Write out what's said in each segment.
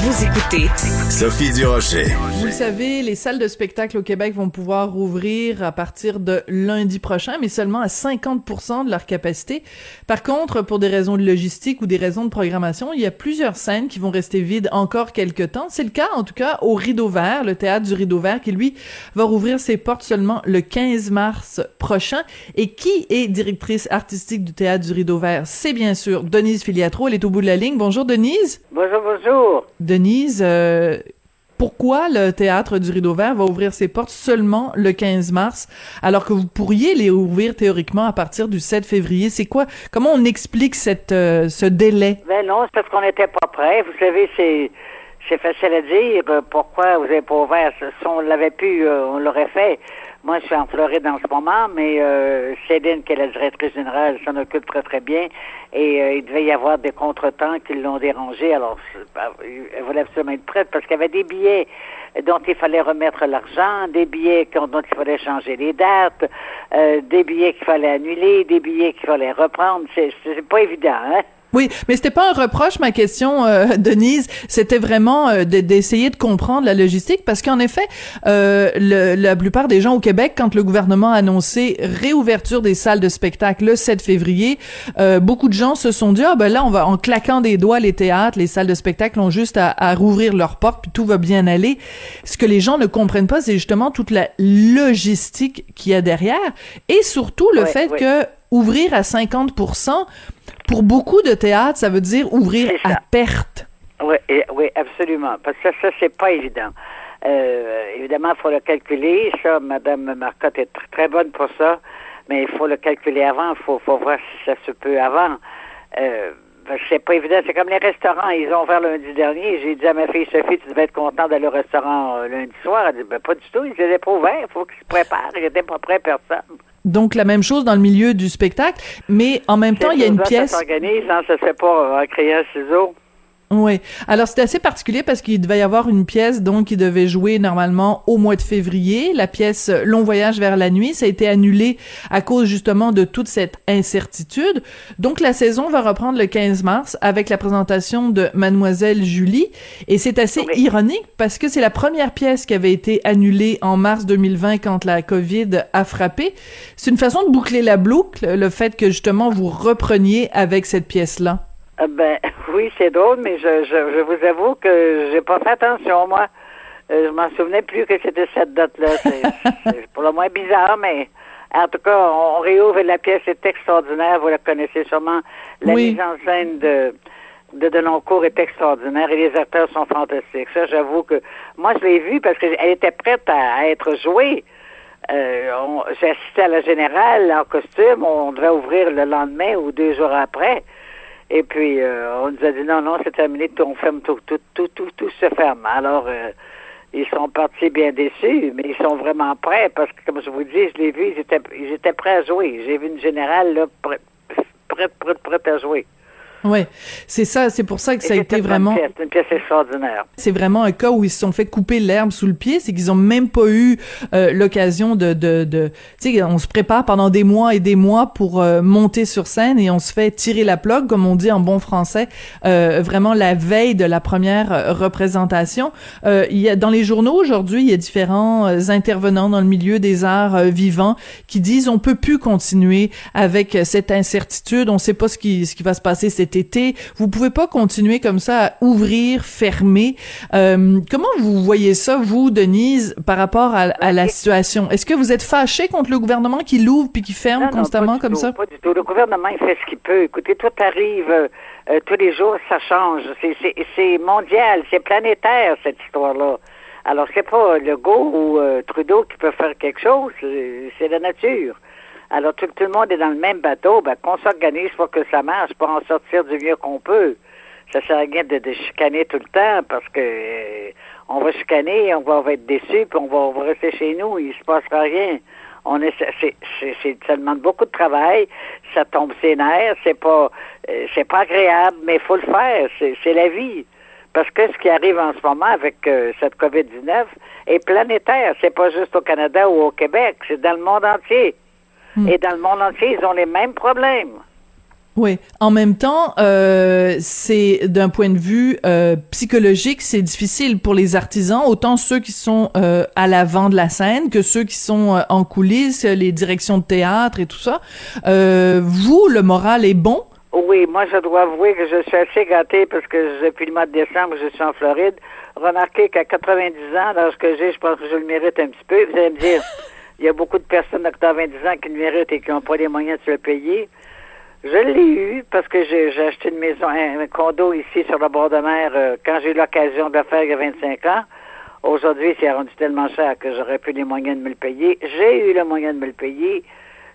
Vous écoutez Sophie Durocher. Vous le savez, les salles de spectacle au Québec vont pouvoir rouvrir à partir de lundi prochain, mais seulement à 50% de leur capacité. Par contre, pour des raisons de logistique ou des raisons de programmation, il y a plusieurs scènes qui vont rester vides encore quelques temps. C'est le cas, en tout cas, au Rideau Vert, le théâtre du Rideau Vert, qui lui va rouvrir ses portes seulement le 15 mars prochain. Et qui est directrice artistique du théâtre du Rideau Vert? C'est bien sûr Denise Filiatro. Elle est au bout de la ligne. Bonjour, Denise. Bonjour, bonjour. Denise, euh, pourquoi le théâtre du Rideau Vert va ouvrir ses portes seulement le 15 mars, alors que vous pourriez les ouvrir théoriquement à partir du 7 février? C'est quoi? Comment on explique euh, ce délai? Ben non, c'est parce qu'on n'était pas prêt. Vous savez, c'est c'est facile à dire. Euh, Pourquoi vous n'avez pas ouvert? Si on l'avait pu, on l'aurait fait. Moi, je suis en Floride en ce moment, mais euh, Céline, qui est la directrice générale, s'en occupe très, très bien. Et euh, il devait y avoir des contretemps qui l'ont dérangé. Alors, elle voulait absolument être prête parce qu'il y avait des billets dont il fallait remettre l'argent, des billets dont il fallait changer les dates, euh, des billets qu'il fallait annuler, des billets qu'il fallait reprendre. C'est pas évident, hein? Oui, mais c'était pas un reproche, ma question, euh, Denise. C'était vraiment euh, d'essayer de comprendre la logistique, parce qu'en effet, euh, le, la plupart des gens au Québec, quand le gouvernement a annoncé réouverture des salles de spectacle le 7 février, euh, beaucoup de gens se sont dit ah ben là, on va en claquant des doigts, les théâtres, les salles de spectacle ont juste à, à rouvrir leurs portes, puis tout va bien aller. Ce que les gens ne comprennent pas, c'est justement toute la logistique qu'il y a derrière, et surtout le fait que ouvrir à 50 pour beaucoup de théâtres, ça veut dire ouvrir à perte. Oui, oui, absolument. Parce que ça, ça c'est pas évident. Euh, évidemment, il faut le calculer. Ça, Madame Marcotte est tr- très bonne pour ça. Mais il faut le calculer avant. Il faut, faut voir si ça se peut avant. Euh, que c'est pas évident. C'est comme les restaurants. Ils ont ouvert lundi dernier. J'ai dit à ma fille Sophie, tu devais être content d'aller au restaurant euh, lundi soir. Elle dit, ben, pas du tout. Ils étaient pas ouverts. Il faut qu'ils se préparent. Ils n'étaient pas prêts, personne. Donc la même chose dans le milieu du spectacle, mais en même temps, il y a une Ça pièce s'organise, hein, ça se fait pas en crayon ciseaux. Oui. Alors c'est assez particulier parce qu'il devait y avoir une pièce donc qui devait jouer normalement au mois de février, la pièce Long voyage vers la nuit, ça a été annulé à cause justement de toute cette incertitude. Donc la saison va reprendre le 15 mars avec la présentation de Mademoiselle Julie et c'est assez Oui. ironique parce que c'est la première pièce qui avait été annulée en mars 2020 quand la Covid a frappé. C'est une façon de boucler la boucle le fait que justement vous repreniez avec cette pièce-là. Ah Ben oui, c'est drôle, mais je, je, je vous avoue que j'ai pas fait attention, moi. Euh, je m'en souvenais plus que c'était cette date-là. C'est c'est pour le moins bizarre, mais en tout cas, on, réouvre la pièce est extraordinaire. Vous la connaissez sûrement. La Oui. mise en scène de de Deloncourt est extraordinaire et les acteurs sont fantastiques. Ça, j'avoue que moi, je l'ai vue parce qu'elle était prête à, à être jouée. Euh, on- J'ai assisté à la générale en costume. On devait ouvrir le lendemain ou deux jours après. Et puis, euh, on nous a dit non, non, c'est terminé, tout, on ferme tout, tout, tout, tout, tout se ferme. Alors, euh, ils sont partis bien déçus, mais ils sont vraiment prêts parce que, comme je vous dis, je l'ai vu, ils étaient, ils étaient prêts à jouer. J'ai vu une générale, là, prête, prête, prête, prête à jouer. Ouais, c'est ça, c'est pour ça que ça a été vraiment pièce, une pièce extraordinaire. c'est vraiment un cas où ils se sont fait couper l'herbe sous le pied, c'est qu'ils ont même pas eu euh, l'occasion de de, de tu sais on se prépare pendant des mois et des mois pour euh, monter sur scène et on se fait tirer la plug comme on dit en bon français euh, vraiment la veille de la première euh, représentation. Euh, il y a dans les journaux aujourd'hui, il y a différents intervenants dans le milieu des arts vivants qui disent on peut plus continuer avec cette incertitude, on sait pas ce qui ce qui va se passer cet été. Vous pouvez pas continuer comme ça à ouvrir, fermer. Euh, comment vous voyez ça, vous, Denise, par rapport à, à la situation? Est-ce que vous êtes fâché contre le gouvernement qui l'ouvre puis qui ferme Non, constamment comme tout, ça? Pas du tout. Le gouvernement, il fait ce qu'il peut. Écoutez, tout arrive euh, euh, tous les jours, ça change. C'est- mondial, c'est planétaire, cette histoire-là. Alors, c'est pas Legault ou euh, Trudeau qui peut faire quelque chose, c'est la nature. Alors, tout, tout le monde est dans le même bateau. Ben, qu'on s'organise pour que ça marche, pour en sortir du mieux qu'on peut. Ça sert à rien de, de chicaner tout le temps parce que euh, on va chicaner, on va, être déçu, puis on va, on va rester chez nous, il se passera rien. On est, c'est, c'est, c'est- ça demande beaucoup de travail, ça tombe ses nerfs, c'est pas, euh, c'est pas agréable, mais faut le faire, c'est, c'est la vie. Parce que ce qui arrive en ce moment avec euh, cette COVID-19 est planétaire, c'est pas juste au Canada ou au Québec, c'est dans le monde entier. Hmm. Et dans le monde entier, ils ont les mêmes problèmes. Oui. En même temps, euh, c'est d'un point de vue euh, psychologique, c'est difficile pour les artisans, autant ceux qui sont euh, à l'avant de la scène que ceux qui sont en coulisses, les directions de théâtre et tout ça. Vous, le moral est bon? Oui, moi je dois avouer que je suis assez gâtée parce que depuis le mois de décembre, je suis en Floride. Remarquez qu'à 90 ans, lorsque j'ai, je pense que je le mérite un petit peu. Vous allez me dire, il y a beaucoup de personnes à 90 ans qui le méritent et qui n'ont pas les moyens de se le payer. Je l'ai eu parce que j'ai acheté une maison, un, condo ici sur le bord de mer euh, quand j'ai eu l'occasion de le faire il y a 25 ans. Aujourd'hui, c'est rendu tellement cher que j'aurais plus les moyens de me le payer. J'ai eu le moyen de me le payer.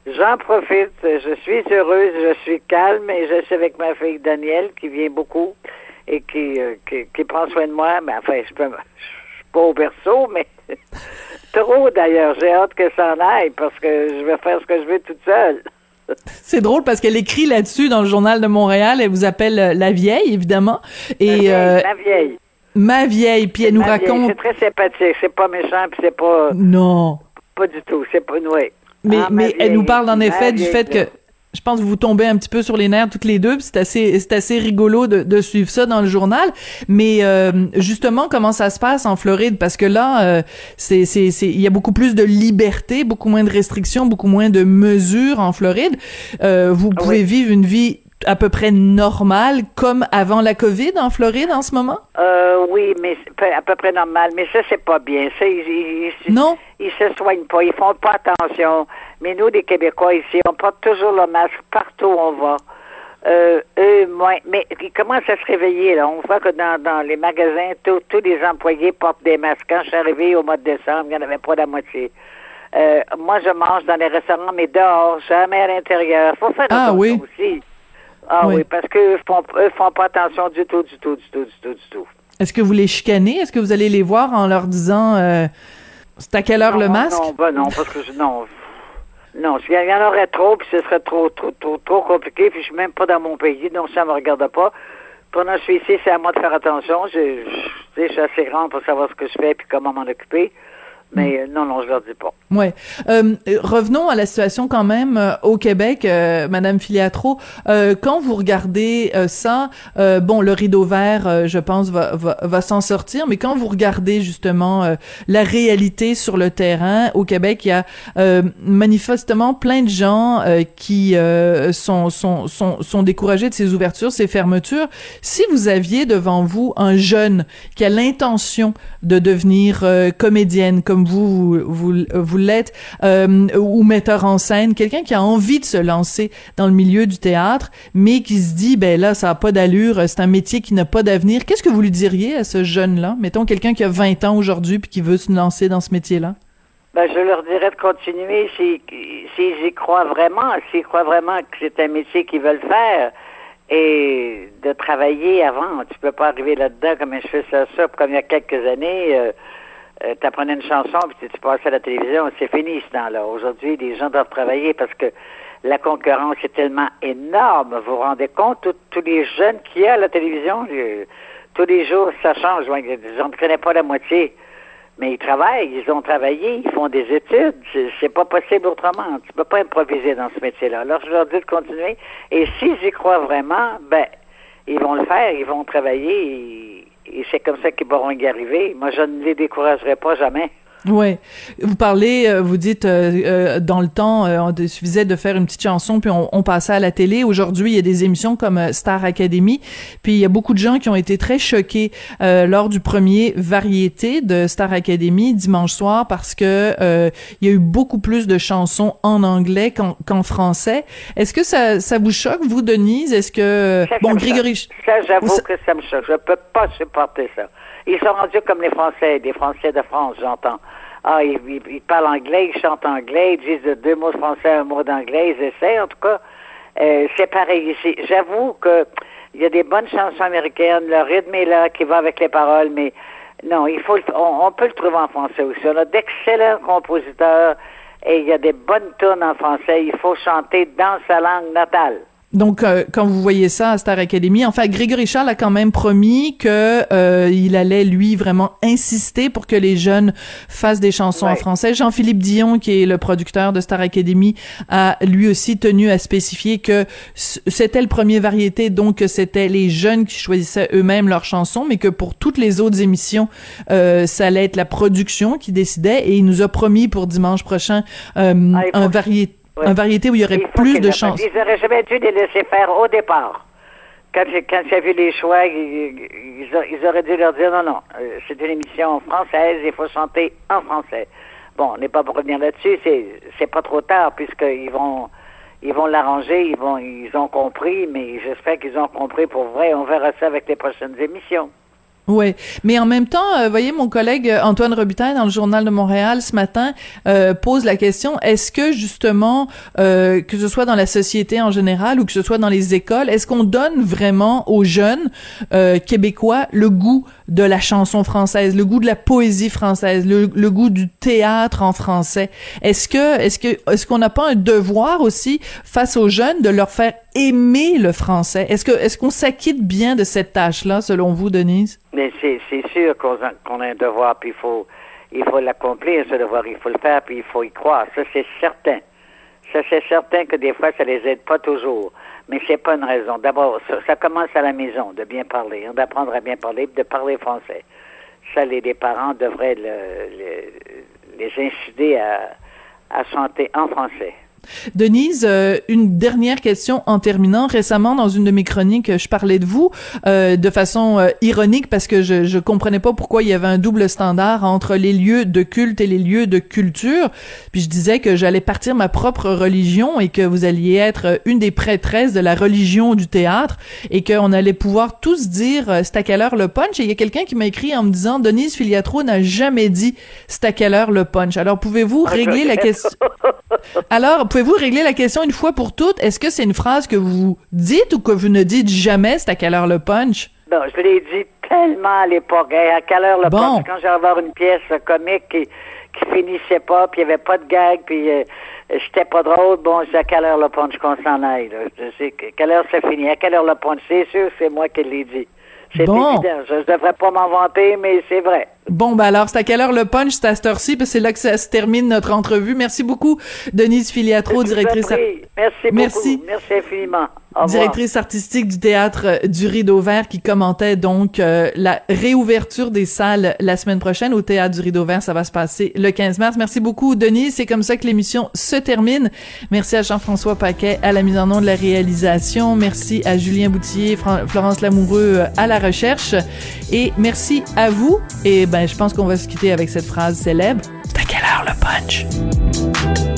J'en profite. Je suis heureuse, je suis calme et je suis avec ma fille Danielle qui vient beaucoup et qui, euh, qui, prend soin de moi. Mais enfin, je peux, je pas au berceau, mais trop d'ailleurs. J'ai hâte que ça en aille parce que je vais faire ce que je veux toute seule. C'est drôle parce qu'elle écrit là-dessus dans le journal de Montréal. Elle vous appelle euh, la vieille, évidemment. Et euh, ma vieille. Ma vieille. Puis elle nous raconte. C'est très sympathique. C'est pas méchant, puis c'est pas. Non. Pas du tout. C'est pas ouais. Mais ah, mais elle nous parle en effet du fait que je pense que vous tombez un petit peu sur les nerfs toutes les deux, c'est assez c'est assez rigolo de, de, suivre ça dans le journal. Mais euh, justement, comment ça se passe en Floride? Parce que là, euh, c'est c'est il y a beaucoup plus de liberté, beaucoup moins de restrictions, beaucoup moins de mesures en Floride. Euh, vous pouvez vivre une vie à peu près normal comme avant la COVID en Floride en ce moment? Euh, oui, mais à peu près normal. Mais ça, c'est pas bien. Ça, ils, non? Ils se soignent pas. Ils font pas attention. Mais nous, les Québécois ici, on porte toujours le masque partout où on va. Euh, eux, moins. Mais ils commencent à se réveiller, là? On voit que dans, dans les magasins, tous les employés portent des masques. Quand je suis arrivée au mois de décembre, il n'y en avait pas la moitié. Euh, moi, je mange dans les restaurants, mais dehors, jamais à l'intérieur. faut faire ah, oui. aussi. Ah oui, parce qu'eux font, eux font pas attention du tout, du tout, du tout, du tout, du tout. Est-ce que vous les chicanez? Est-ce que vous allez les voir en leur disant euh, c'est à quelle heure le masque? Non, ben non, parce que je, non. Non, s'il y en aurait trop, puis ce serait trop, trop, trop, trop compliqué, puis je suis même pas dans mon pays, donc ça me regarde pas. Pendant que je suis ici, c'est à moi de faire attention. Je, je, je suis assez grande pour savoir ce que je fais puis comment m'en occuper. Mais euh, non, non, je leur dis pas. Ouais. Euh, revenons à la situation quand même euh, au Québec, euh, Madame Filiatro. Quand vous regardez ça, bon, le rideau vert, je pense, va, va, va s'en sortir. Mais quand vous regardez justement la réalité sur le terrain au Québec, il y a manifestement plein de gens qui sont, sont, sont, sont découragés de ces ouvertures, ces fermetures. Si vous aviez devant vous un jeune qui a l'intention de devenir comédienne, comme vous, vous, vous l'êtes, euh, ou metteur en scène, quelqu'un qui a envie de se lancer dans le milieu du théâtre, mais qui se dit, ben là, ça a pas d'allure, c'est un métier qui n'a pas d'avenir. Qu'est-ce que vous lui diriez à ce jeune-là? Mettons quelqu'un qui a 20 ans aujourd'hui puis qui veut se lancer dans ce métier-là. Ben, je leur dirais de continuer s'ils y croient vraiment, s'ils croient vraiment que c'est un métier qu'ils veulent faire et de travailler avant. Tu peux pas arriver là-dedans comme je fais ça, ça comme il y a quelques années. Euh, euh, tu apprenais une chanson puis tu passais à la télévision, c'est fini ce temps-là. Aujourd'hui, les gens doivent travailler parce que la concurrence est tellement énorme. Vous vous rendez compte, tous les jeunes qu'il y a à la télévision, tous les jours, ça change. On ne connaît pas la moitié. Mais ils travaillent, ils ont travaillé, ils font des études. C'est pas possible autrement. Tu peux pas improviser dans ce métier-là. Alors, je leur dis de continuer. Et s'ils y croient vraiment, ben, ils vont le faire, ils vont travailler et c'est comme ça qu'ils pourront y arriver. Moi, je ne les découragerai pas jamais. Oui. Vous parlez, euh, vous dites, euh, euh, dans le temps, il suffisait de faire une petite chanson, puis on, passait à la télé. Aujourd'hui, il y a des émissions comme Star Academy, puis il y a beaucoup de gens qui ont été très choqués lors du premier variété de Star Academy dimanche soir parce que il y a eu beaucoup plus de chansons en anglais qu'en français. Est-ce que ça, ça vous choque, vous, Denise? Est-ce que... bon, Grégory... Ça, j'avoue que ça me choque. Je peux pas supporter ça. Ils sont rendus comme les Français, des Français de France, j'entends. Ah, ils, parlent anglais, ils chantent anglais, ils disent deux mots de français, un mot d'anglais, ils essaient, en tout cas. Euh, c'est pareil ici. J'avoue que il y a des bonnes chansons américaines, le rythme est là, qui va avec les paroles, mais non, il faut, on, peut le trouver en français aussi. On a d'excellents compositeurs et il y a des bonnes tunes en français. Il faut chanter dans sa langue natale. Donc, euh, quand vous voyez ça à Star Academy, enfin, Grégory Charles a quand même promis que euh, il allait lui vraiment insister pour que les jeunes fassent des chansons en français. Jean-Philippe Dion, qui est le producteur de Star Academy, a lui aussi tenu à spécifier que c'était le premier variété, donc que c'était les jeunes qui choisissaient eux-mêmes leurs chansons, mais que pour toutes les autres émissions, euh, ça allait être la production qui décidait. Et il nous a promis pour dimanche prochain euh, ah, un variété un variété où il y aurait plus de chances. Ils n'auraient jamais dû les laisser faire au départ. Quand, quand j'ai vu les choix, ils, auraient dû leur dire non, non, euh, c'est une émission française, il faut chanter en français. Bon, on n'est pas pour revenir là-dessus, c'est, c'est pas trop tard puisqu'ils vont ils vont l'arranger, ils vont ils ont compris, mais j'espère qu'ils ont compris pour vrai. On verra ça avec les prochaines émissions. Oui, mais en même temps, euh, voyez, mon collègue euh, Antoine Robitaille dans le journal de Montréal ce matin euh, pose la question est-ce que justement, euh, que ce soit dans la société en général ou que ce soit dans les écoles, est-ce qu'on donne vraiment aux jeunes québécois le goût de la chanson française, le goût de la poésie française, le, goût du théâtre en français Est-ce que, est-ce que, est-ce qu'on n'a pas un devoir aussi face aux jeunes de leur faire aimer le français? Est-ce que, est-ce qu'on s'acquitte bien de cette tâche-là, selon vous, Denise? Mais c'est, sûr qu'on a, un devoir, puis il faut, il faut l'accomplir, ce devoir, il faut le faire, puis il faut y croire. Ça, c'est certain. Ça, c'est certain que des fois, ça les aide pas toujours. Mais c'est pas une raison. D'abord, ça, commence à la maison, de bien parler, hein, d'apprendre à bien parler, de parler français. Ça, les, parents devraient les inciter à chanter en français. Denise, euh, une dernière question en terminant. Récemment, dans une de mes chroniques, je parlais de vous euh, de façon euh, ironique parce que je, je comprenais pas pourquoi il y avait un double standard entre les lieux de culte et les lieux de culture. Puis je disais que j'allais partir ma propre religion et que vous alliez être une des prêtresses de la religion du théâtre et qu'on allait pouvoir tous dire c'est à quelle heure le punch? Et il y a quelqu'un qui m'a écrit en me disant Denise Filiatro n'a jamais dit c'est à quelle heure le punch? Alors pouvez-vous régler la question? Alors pouvez-vous régler la question une fois pour toutes? Est-ce que c'est une phrase que vous dites ou que vous ne dites jamais? C'est à quelle heure le punch? Non, je l'ai dit tellement à l'époque. à quelle heure le punch? Quand j'allais voir une pièce comique qui, qui finissait pas, puis il n'y avait pas de gag, puis euh, j'étais pas drôle, bon, c'est à quelle heure le punch qu'on s'en aille. Là? Je sais que, quelle heure ça finit, à quelle heure le punch? C'est sûr, c'est moi qui l'ai dit. C'est bon. évident. Je ne devrais pas m'en vanter, mais c'est vrai. Bon, ben alors, c'est à quelle heure le punch? C'est à cette heure-ci, parce que c'est là que ça se termine notre entrevue. Merci beaucoup, Denise Filiatro, directrice... Merci beaucoup. Merci. Merci infiniment. Directrice artistique du théâtre du Rideau Vert qui commentait donc euh, la réouverture des salles la semaine prochaine au théâtre du Rideau Vert. Ça va se passer le 15 mars. Merci beaucoup, Denise. C'est comme ça que l'émission se termine. Merci à Jean-François Paquet à la mise en nom de la réalisation. Merci à Julien Boutier, Florence Lamoureux euh, à la recherche. Et merci à vous. Et ben, je pense qu'on va se quitter avec cette phrase célèbre. C'est à quelle heure le punch?